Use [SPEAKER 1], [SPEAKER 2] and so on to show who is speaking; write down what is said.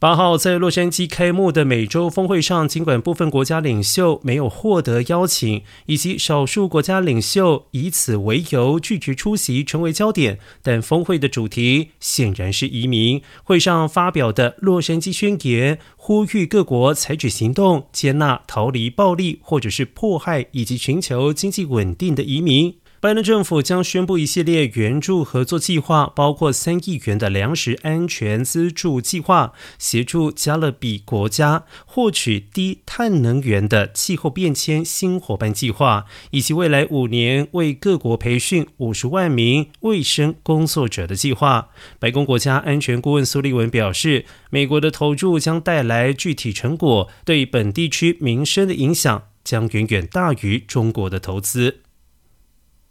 [SPEAKER 1] 八号在洛杉矶开幕的美洲峰会上，尽管部分国家领袖没有获得邀请，以及少数国家领袖以此为由拒绝出席，成为焦点，但峰会的主题显然是移民。会上发表的洛杉矶宣言呼吁各国采取行动，接纳逃离暴力或者是迫害以及寻求经济稳定的移民。拜登政府将宣布一系列援助合作计划，包括三亿元的粮食安全资助计划，协助加勒比国家获取低碳能源的气候变迁新伙伴计划，以及未来五年为各国培训五十万名卫生工作者的计划。白宫国家安全顾问苏利文表示，美国的投入将带来具体成果，对本地区民生的影响将远远大于中国的投资。